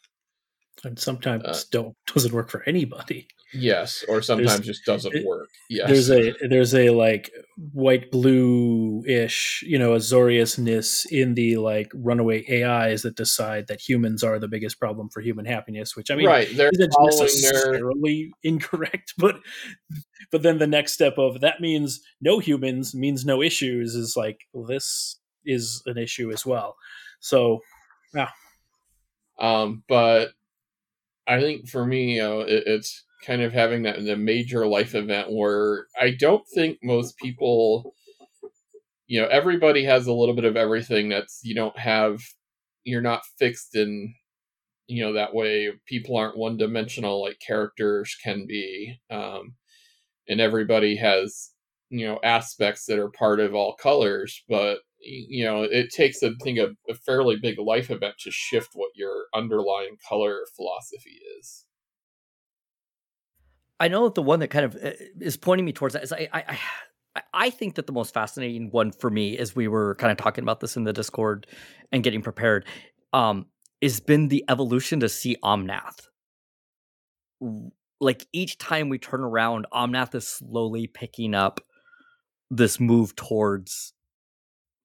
and sometimes uh, don't doesn't work for anybody. Yes or sometimes there's, just doesn't it, work. yes there's a there's a like white blue ish you know azoriousness in the like runaway ais that decide that humans are the biggest problem for human happiness which i mean right they're isn't necessarily their... [laughs] incorrect but but then the next step of that means no humans means no issues is like well, this is an issue as well. So, yeah. Um, but I think for me, you know, it, it's kind of having that the major life event where I don't think most people you know everybody has a little bit of everything that's you don't have you're not fixed in you know that way. People aren't one dimensional like characters can be um and everybody has you know aspects that are part of all colors but you know it takes i think a, a fairly big life event to shift what your underlying color philosophy is I know that the one that kind of uh, is pointing me towards that is I, I, I, I think that the most fascinating one for me, as we were kind of talking about this in the Discord and getting prepared, um, has been the evolution to see Omnath. Like each time we turn around, Omnath is slowly picking up this move towards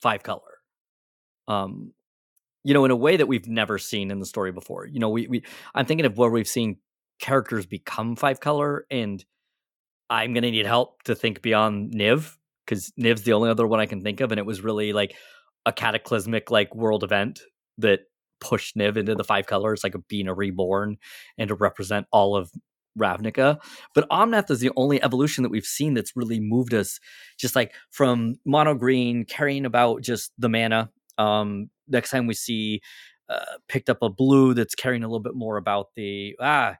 five color. Um, you know, in a way that we've never seen in the story before. You know, we, we I'm thinking of where we've seen characters become five color, and I'm gonna need help to think beyond Niv because Niv's the only other one I can think of, and it was really like a cataclysmic like world event that pushed Niv into the five colors, like being a reborn and to represent all of Ravnica. But Omnath is the only evolution that we've seen that's really moved us just like from mono green carrying about just the mana. Um, next time we see uh, picked up a blue that's carrying a little bit more about the ah,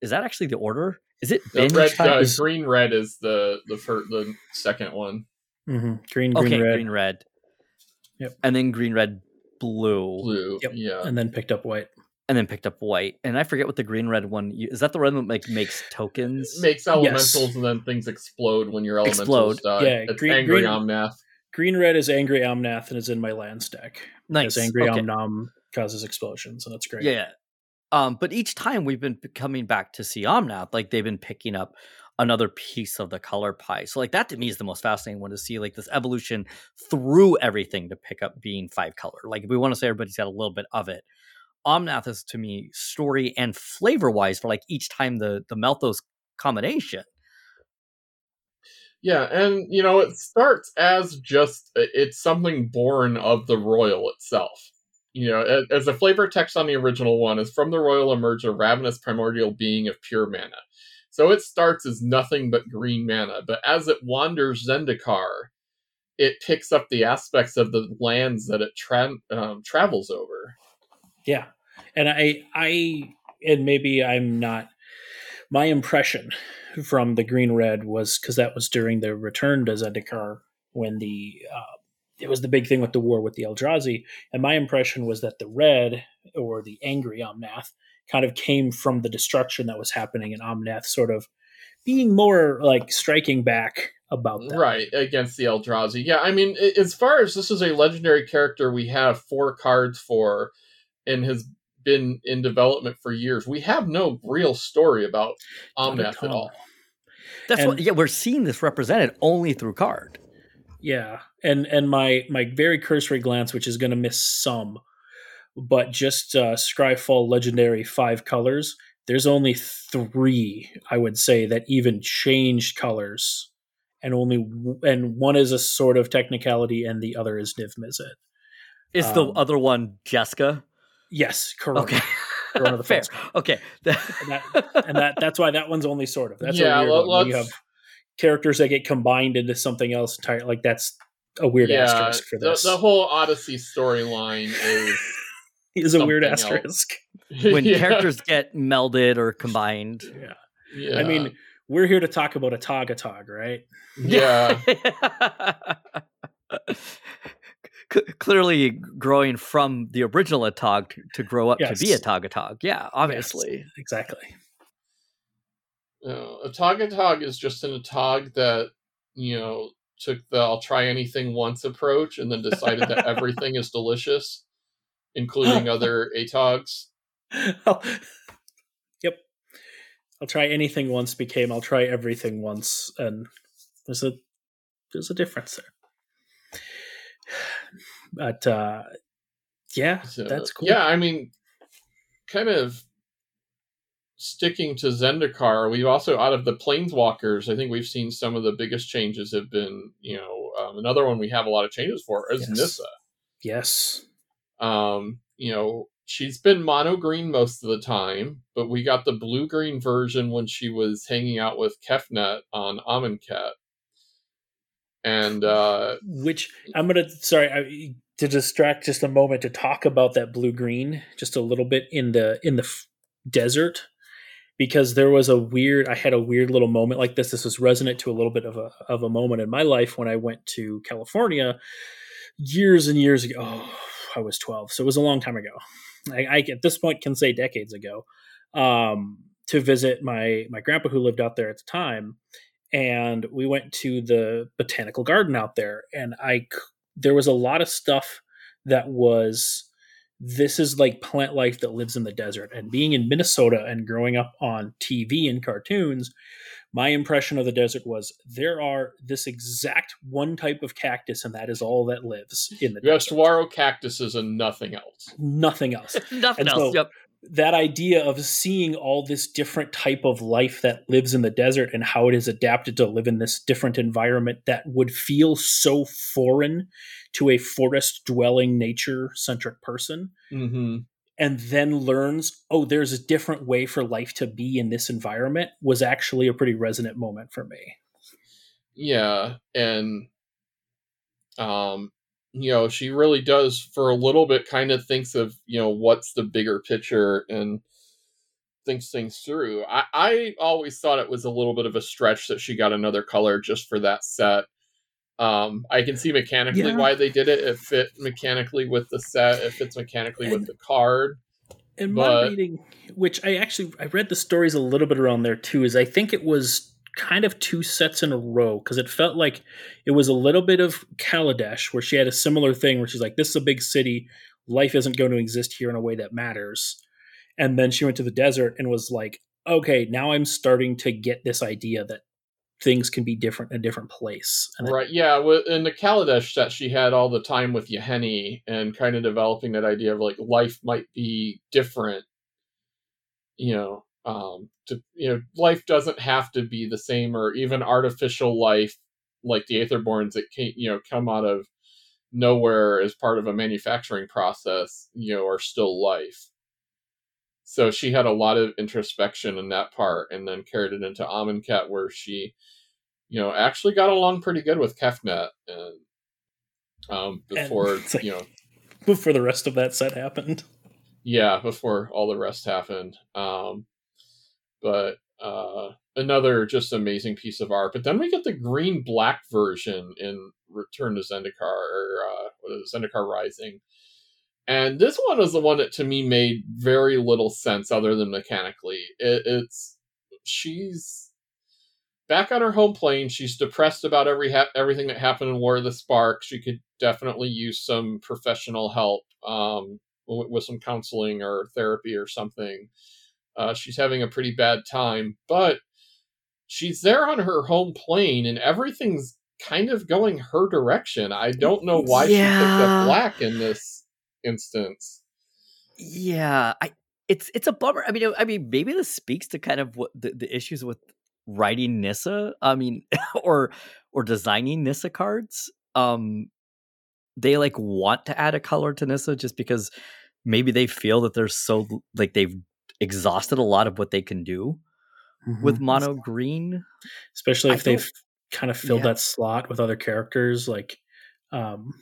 is that actually the order? Is it the red uh, is- green red is the the fir- the second one hmm Green, green, okay, red, green red. Yep. And then green red blue, blue Yep. yeah and then picked up white. And then picked up white. And I forget what the green red one u- is. That the red one that like makes tokens? It makes elementals and then things explode when your elementals Explode. die. Yeah, it's green- angry green- Omnath. Green red is angry Omnath and is in my lands deck. nice. Because angry okay. Omnom causes explosions, and that's great. Yeah. Um, but each time we've been coming back to see Omnath, like they've been picking up another piece of the color pie. So like that to me is the most fascinating one to see like this evolution through everything to pick up being five color. Like if we want to say everybody's got a little bit of it. Omnath is to me story and flavor wise for like each time the the Melthos combination. Yeah, and you know it starts as just it's something born of the Roil itself. You know, as a flavor text on the original one is from the Roil emerged a ravenous primordial being of pure mana. So it starts as nothing but green mana, but as it wanders Zendikar, it picks up the aspects of the lands that it tra- um, travels over. Yeah. And I I and maybe I'm not my impression from the green red was because that was during the return to Zendikar when the uh, it was the big thing with the war with the Eldrazi, and my impression was that the red or the angry Omnath kind of came from the destruction that was happening in Omnath, sort of being more like striking back about that. Right, against the Eldrazi. Yeah, I mean, as far as this is a legendary character we have four cards for and has been in development for years, we have no real story about Not a Omnath at all. That's And- what yeah, we're seeing this represented only through card. Yeah, and and my my very cursory glance, which is going to miss some, but just uh, Scryfall Legendary five colors. There's only three, I would say, that even changed colors, and only w- and one is a sort of technicality, and the other is Niv Mizzet. Is the Um, other one Jeska? Yes, correct. Okay. Karona the [laughs] Fair. Okay. And that, and that that's why that one's only sort of. That's Yeah, a weird let- one. You have characters that get combined into something else entirely. Like that's a weird yeah, asterisk for this. the whole Odyssey storyline is. [laughs] is a weird something else. asterisk. [laughs] when Yeah, characters get melded or combined. Yeah. yeah, I mean, we're here to talk about Atogatog, right? yeah. C- Clearly growing from the original Atog to, to grow up to be a Yes. Togatog. Yeah, obviously. Exactly. Uh, Atogatog is just an Atog that, you know, took the I'll try anything once approach and then decided that [laughs] everything is delicious, including [laughs] other Atogs. I'll- [laughs] yep. I'll try anything once became I'll try everything once, and there's a there's a difference there. But uh yeah, So, that's cool. Yeah, I mean, kind of sticking to Zendikar, we've also, out of the Planeswalkers, I think we've seen some of the biggest changes have been, you know, um, another one we have a lot of changes for is Yes. Nissa. Yes. Um, you know, she's been mono green most of the time, but we got the blue green version when she was hanging out with Kefnet on Amonkhet. And uh which I'm gonna sorry I, to distract just a moment to talk about that blue green just a little bit in the in the f- desert. Because there was a weird I had a weird little moment like this. This was resonant to a little bit of a of a moment in my life when I went to California years and years ago. Oh, I was 12 so it was a long time ago. I, I at this point can say decades ago. Um, to visit my my grandpa who lived out there at the time and we went to the botanical garden out there and I there was a lot of stuff that was this is like plant life that lives in the desert. And being in Minnesota and growing up on TV and cartoons, my impression of the desert was there are this exact one type of cactus, and that is all that lives in the you have desert. saguaro cactuses and nothing else. Nothing else. [laughs] Nothing And else. so- yep. That idea of seeing all this different type of life that lives in the desert and how it is adapted to live in this different environment that would feel so foreign to a forest dwelling nature centric person Mm-hmm. and then learns oh there's a different way for life to be in this environment was actually a pretty resonant moment for me Yeah, and um, you know, she really does for a little bit kind of thinks of, you know, what's the bigger picture and thinks things through. I, I always thought it was a little bit of a stretch that she got another color just for that set. Um, I can see mechanically Yeah. why they did it. It fit mechanically with the set. It fits mechanically with the card. in my reading which i actually i read the stories a little bit around there too is i think it was kind of two sets in a row because it felt like it was a little bit of kaladesh where she had a similar thing where she's like this is a big city life isn't going to exist here in a way that matters and then she went to the desert and was like okay now i'm starting to get this idea that things can be different in a different place and Right. Yeah. In the Kaladesh set, she had all the time with Yahenni and kind of developing that idea of like life might be different. You know, um, to you know, life doesn't have to be the same, or even artificial life like the Aetherborns that can you know, come out of nowhere as part of a manufacturing process. You know, are still life. So she had a lot of introspection in that part, and then carried it into Amonkhet, where she you know, actually got along pretty good with Kefnet and um before [laughs] it's like- you know before the rest of that set happened yeah, before all the rest happened. Um but uh another just amazing piece of art. But then we get the green black version in Return to Zendikar or uh what is it, Zendikar Rising. And this one is the one that to me made very little sense other than mechanically. It, it's she's back on her home plane. She's depressed about every ha- everything that happened in War of the Spark. She could definitely use some professional help um, with, with some counseling or therapy or something. Uh, she's having a pretty bad time, but she's there on her home plane, and everything's kind of going her direction. I don't know why she picked up black in this instance. Yeah, I it's it's a bummer. I mean, I mean, maybe this speaks to kind of what the, the issues with writing Nissa. I mean, [laughs] or or designing Nissa cards. Um, they like want to add a color to Nissa just because maybe they feel that they're so like they've exhausted a lot of what they can do with mono green. especially I if they've don't- kind of filled Yeah. that slot with other characters like um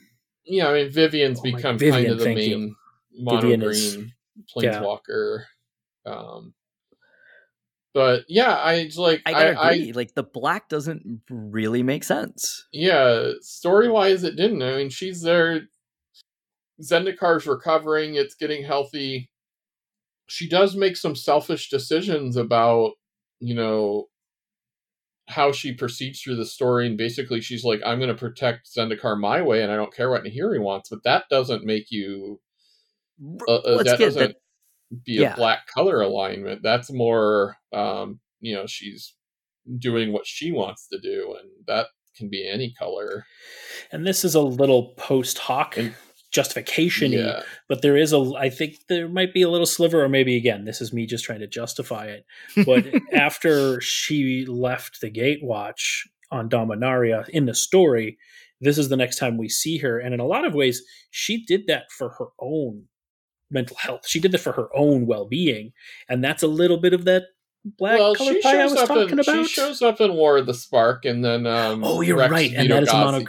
Yeah, I mean Vivien's Oh my- become kind of the thank you. main mono Vivian is- green yeah. planeswalker. Um, but yeah, I like I I, gotta I, agree. like the black doesn't really make sense. yeah, story wise, it didn't. I mean, she's there. Zendikar's recovering; it's getting healthy. She does make some selfish decisions about, you know, how she proceeds through the story, and basically, she's like, "I'm going to protect Zendikar my way, and I don't care what Nahiri wants." But that doesn't make you uh, uh, that doesn't that. be a yeah. black color alignment. That's more, um, you know, she's doing what she wants to do, and that can be any color. and this is a little post hoc And- justification Yeah, but there is a i think there might be a little sliver or maybe again this is me just trying to justify it but [laughs] after she left the gatewatch on dominaria in the story this is the next time we see her and in a lot of ways she did that for her own mental health. She did that for her own well being, and that's a little bit of that black well, color pie I was up talking in about. she shows up in War of the Spark, and then um, Oh, you're Rex right, and that is a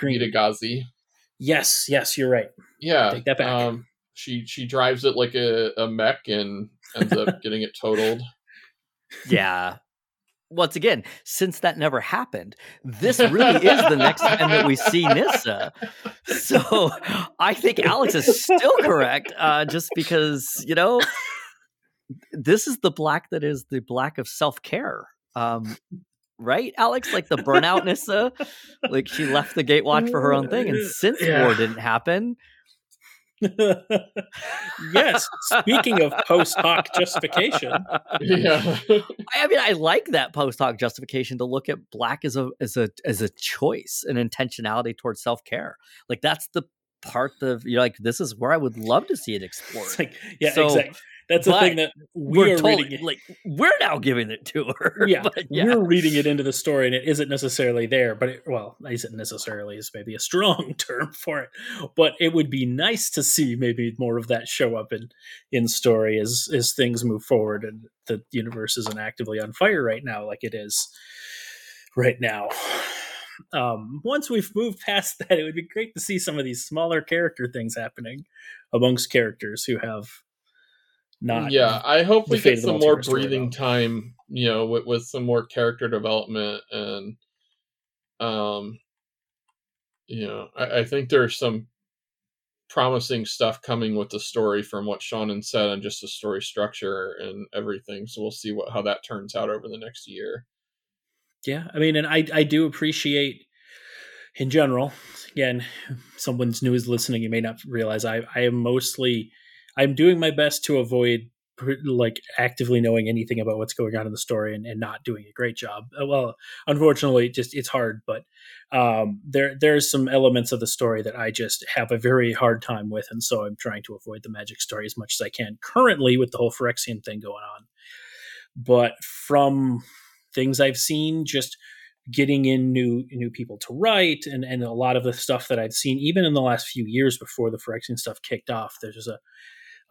Vitu-Ghazi- mono green. Vitu-Ghazi. yes, yes, you're right. Yeah, Take that back. Um, she she drives it like a, a mech and ends up [laughs] getting it totaled. yeah. Once again, since that never happened, this really is the next time that we see Nissa. So I think Alex is still correct, uh, just because you know this is the black that is the black of self care. Um, right, Alex? Like the burnout Nissa, like she left the Gatewatch for her own thing, and mm, since Yeah. war didn't happen, yes. Speaking of post hoc justification, yeah, [laughs] I mean, I like that post hoc justification to look at black as a as a as a choice, an intentionality towards self care. Like that's the part of you know, like this is where I would love to see it explored. it's like yeah, So, exactly. That's the but thing that we we're are totally reading. It. like we're now giving it to her. Yeah, but yeah. we're reading it into the story, and it isn't necessarily there. But it, well, isn't necessarily is maybe a strong [laughs] term for it. But it would be nice to see maybe more of that show up in in story as as things move forward, and the universe isn't actively on fire right now, like it is right now. [sighs] Um, once we've moved past [laughs] that, it would be great to see some of these smaller character things happening amongst characters who have not. yeah. I hope we get some more multiverse to worry breathing time. You know, with, with some more character development and um, you know, I, I think there's some promising stuff coming with the story from what Shannon said and just the story structure and everything. So we'll see what how that turns out over the next year. Yeah, I mean, and I I do appreciate in general. Again, someone's new is listening. You may not realize I I am mostly I'm doing my best to avoid like actively knowing anything about what's going on in the story and, and not doing a great job. Uh, Well, unfortunately, just it's hard, but um, there there's some elements of the story that I just have a very hard time with, and so I'm trying to avoid the magic story as much as I can currently with the whole Phyrexian thing going on. But from things I've seen, just getting in new new people to write and, and a lot of the stuff that I've seen even in the last few years before the Phyrexian stuff kicked off, there's just a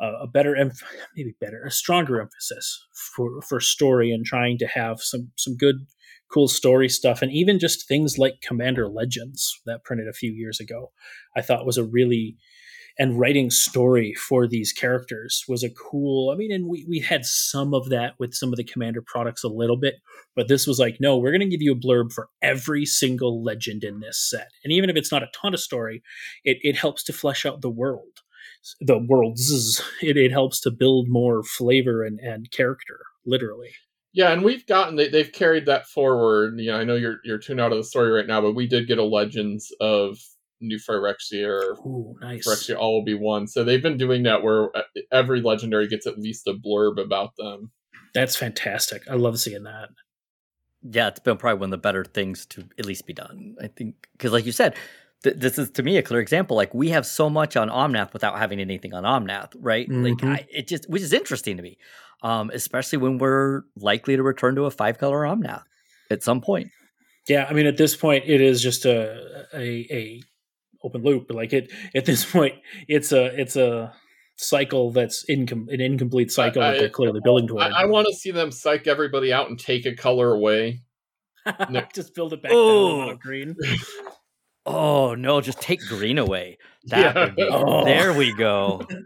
a, better [laughs] maybe better a stronger emphasis for for story and trying to have some some good cool story stuff. And even just things like Commander Legends that printed a few years ago I thought was a really and writing story for these characters was a cool i mean and we, we had some of that with some of the commander products a little bit but this was like no we're going to give you a blurb for every single legend in this set. And even if it's not a ton of story it, it helps to flesh out the world the worlds it, it helps to build more flavor and, and character literally Yeah, and we've gotten they, they've carried that forward. You know, I know you're you're tuned out of the story right now, but we did get a Legends of New Phyrexia or Ooh, nice Phyrexia All Will Be One. So they've been doing that where uh, every legendary gets at least a blurb about them. that's fantastic i love seeing that yeah, it's been probably one of the better things to at least be done. I think because, like you said, th- this is to me a clear example. Like we have so much on Omnath without having anything on Omnath, right? Like Mhm. I, it just, which is interesting to me, um, especially when we're likely to return to a five color Omnath at some point. Yeah, I mean, at this point, it is just a a, a open loop. Like it at this point, it's a it's a cycle that's incom- an incomplete cycle I- that they're clearly building toward. I, I want to see them psych everybody out and take a color away. [laughs] no. just build it back down Ooh. to green. [laughs] Oh no, just take green away. [laughs] That Yeah. be, [laughs] Oh. there we go. [laughs]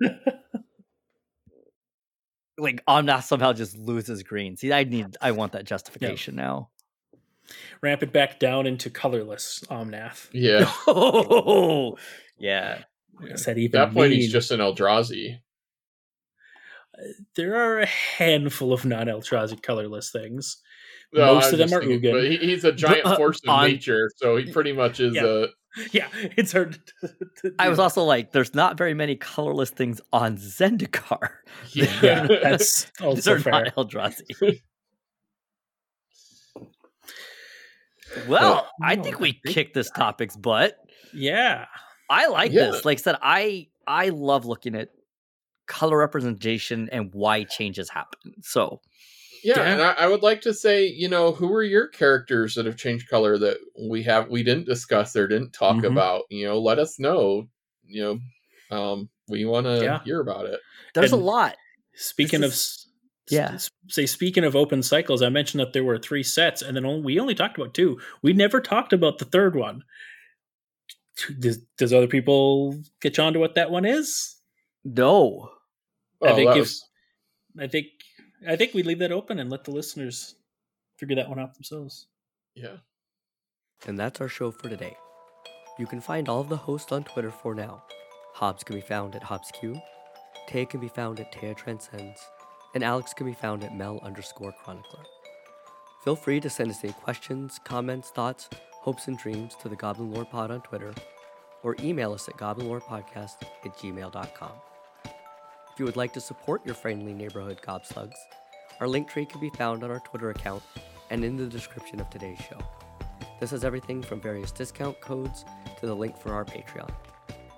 Like Omnath somehow just loses green. See, I need, I want that justification now. Ramp it back down into colorless Omnath. Yeah, Oh, yeah. What does that at even that point mean? he's just an Eldrazi. Uh, there are a handful of non-Eldrazi colorless things. No, Most I'm of them just are thinking- Ugin. but he, he's a giant uh, force of on- nature, so he pretty much is Yeah. a [laughs] Yeah, it's hard. To, to I was that. also like, there's not very many colorless things on Zendikar. [laughs] yeah, [laughs] that's These also are fair. not Eldrazi. well, I think we think- kicked this topic's butt. Yeah, I like Yeah. this. Like I said, I I love looking at color representation and why changes happen. So Yeah, Yeah. and I, I would like to say, you know, who are your characters that have changed color that we have we didn't discuss or didn't talk Mhm. about? You know, let us know. You know, Um, we want to Yeah. hear about it. There's And- a lot. Speaking This of, yeah. s- say speaking of open cycles, I mentioned that there were three sets, and then only, we only talked about two. We never talked about the third one. Does, does other people catch on to what that one is? No. I Oh, think if- was- I think I think we leave that open and let the listeners figure that one out themselves. yeah. And that's our show for today. You can find all of the hosts on Twitter for now. Hobbs can be found at HobbsQ, Tay can be found at Taya Transcends, and Alex can be found at Mel underscore Chronicler. Feel free to send us any questions, comments, thoughts, hopes, and dreams to the Goblin Lore Pod on Twitter, or email us at goblinlorepodcast at gmail.com. If you would like to support your friendly neighborhood gobslugs, our link tree can be found on our Twitter account and in the description of today's show. This has everything from various discount codes to the link for our Patreon.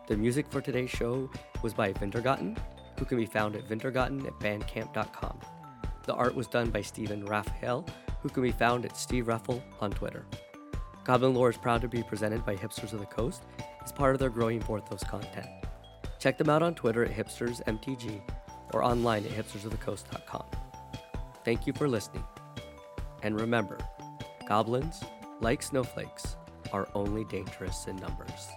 The music for today's show was by Vintergotten, who can be found at vintergotten at bandcamp.com. The art was done by Stephen Raphael, who can be found at Steve Raffle on Twitter. Goblin Lore is proud to be presented by Hipsters of the Coast as part of their growing Vorthos content. Check them out on Twitter at hipstersmtg or online at hipstersofthecoast.com. Thank you for listening. And remember, goblins, like snowflakes, are only dangerous in numbers.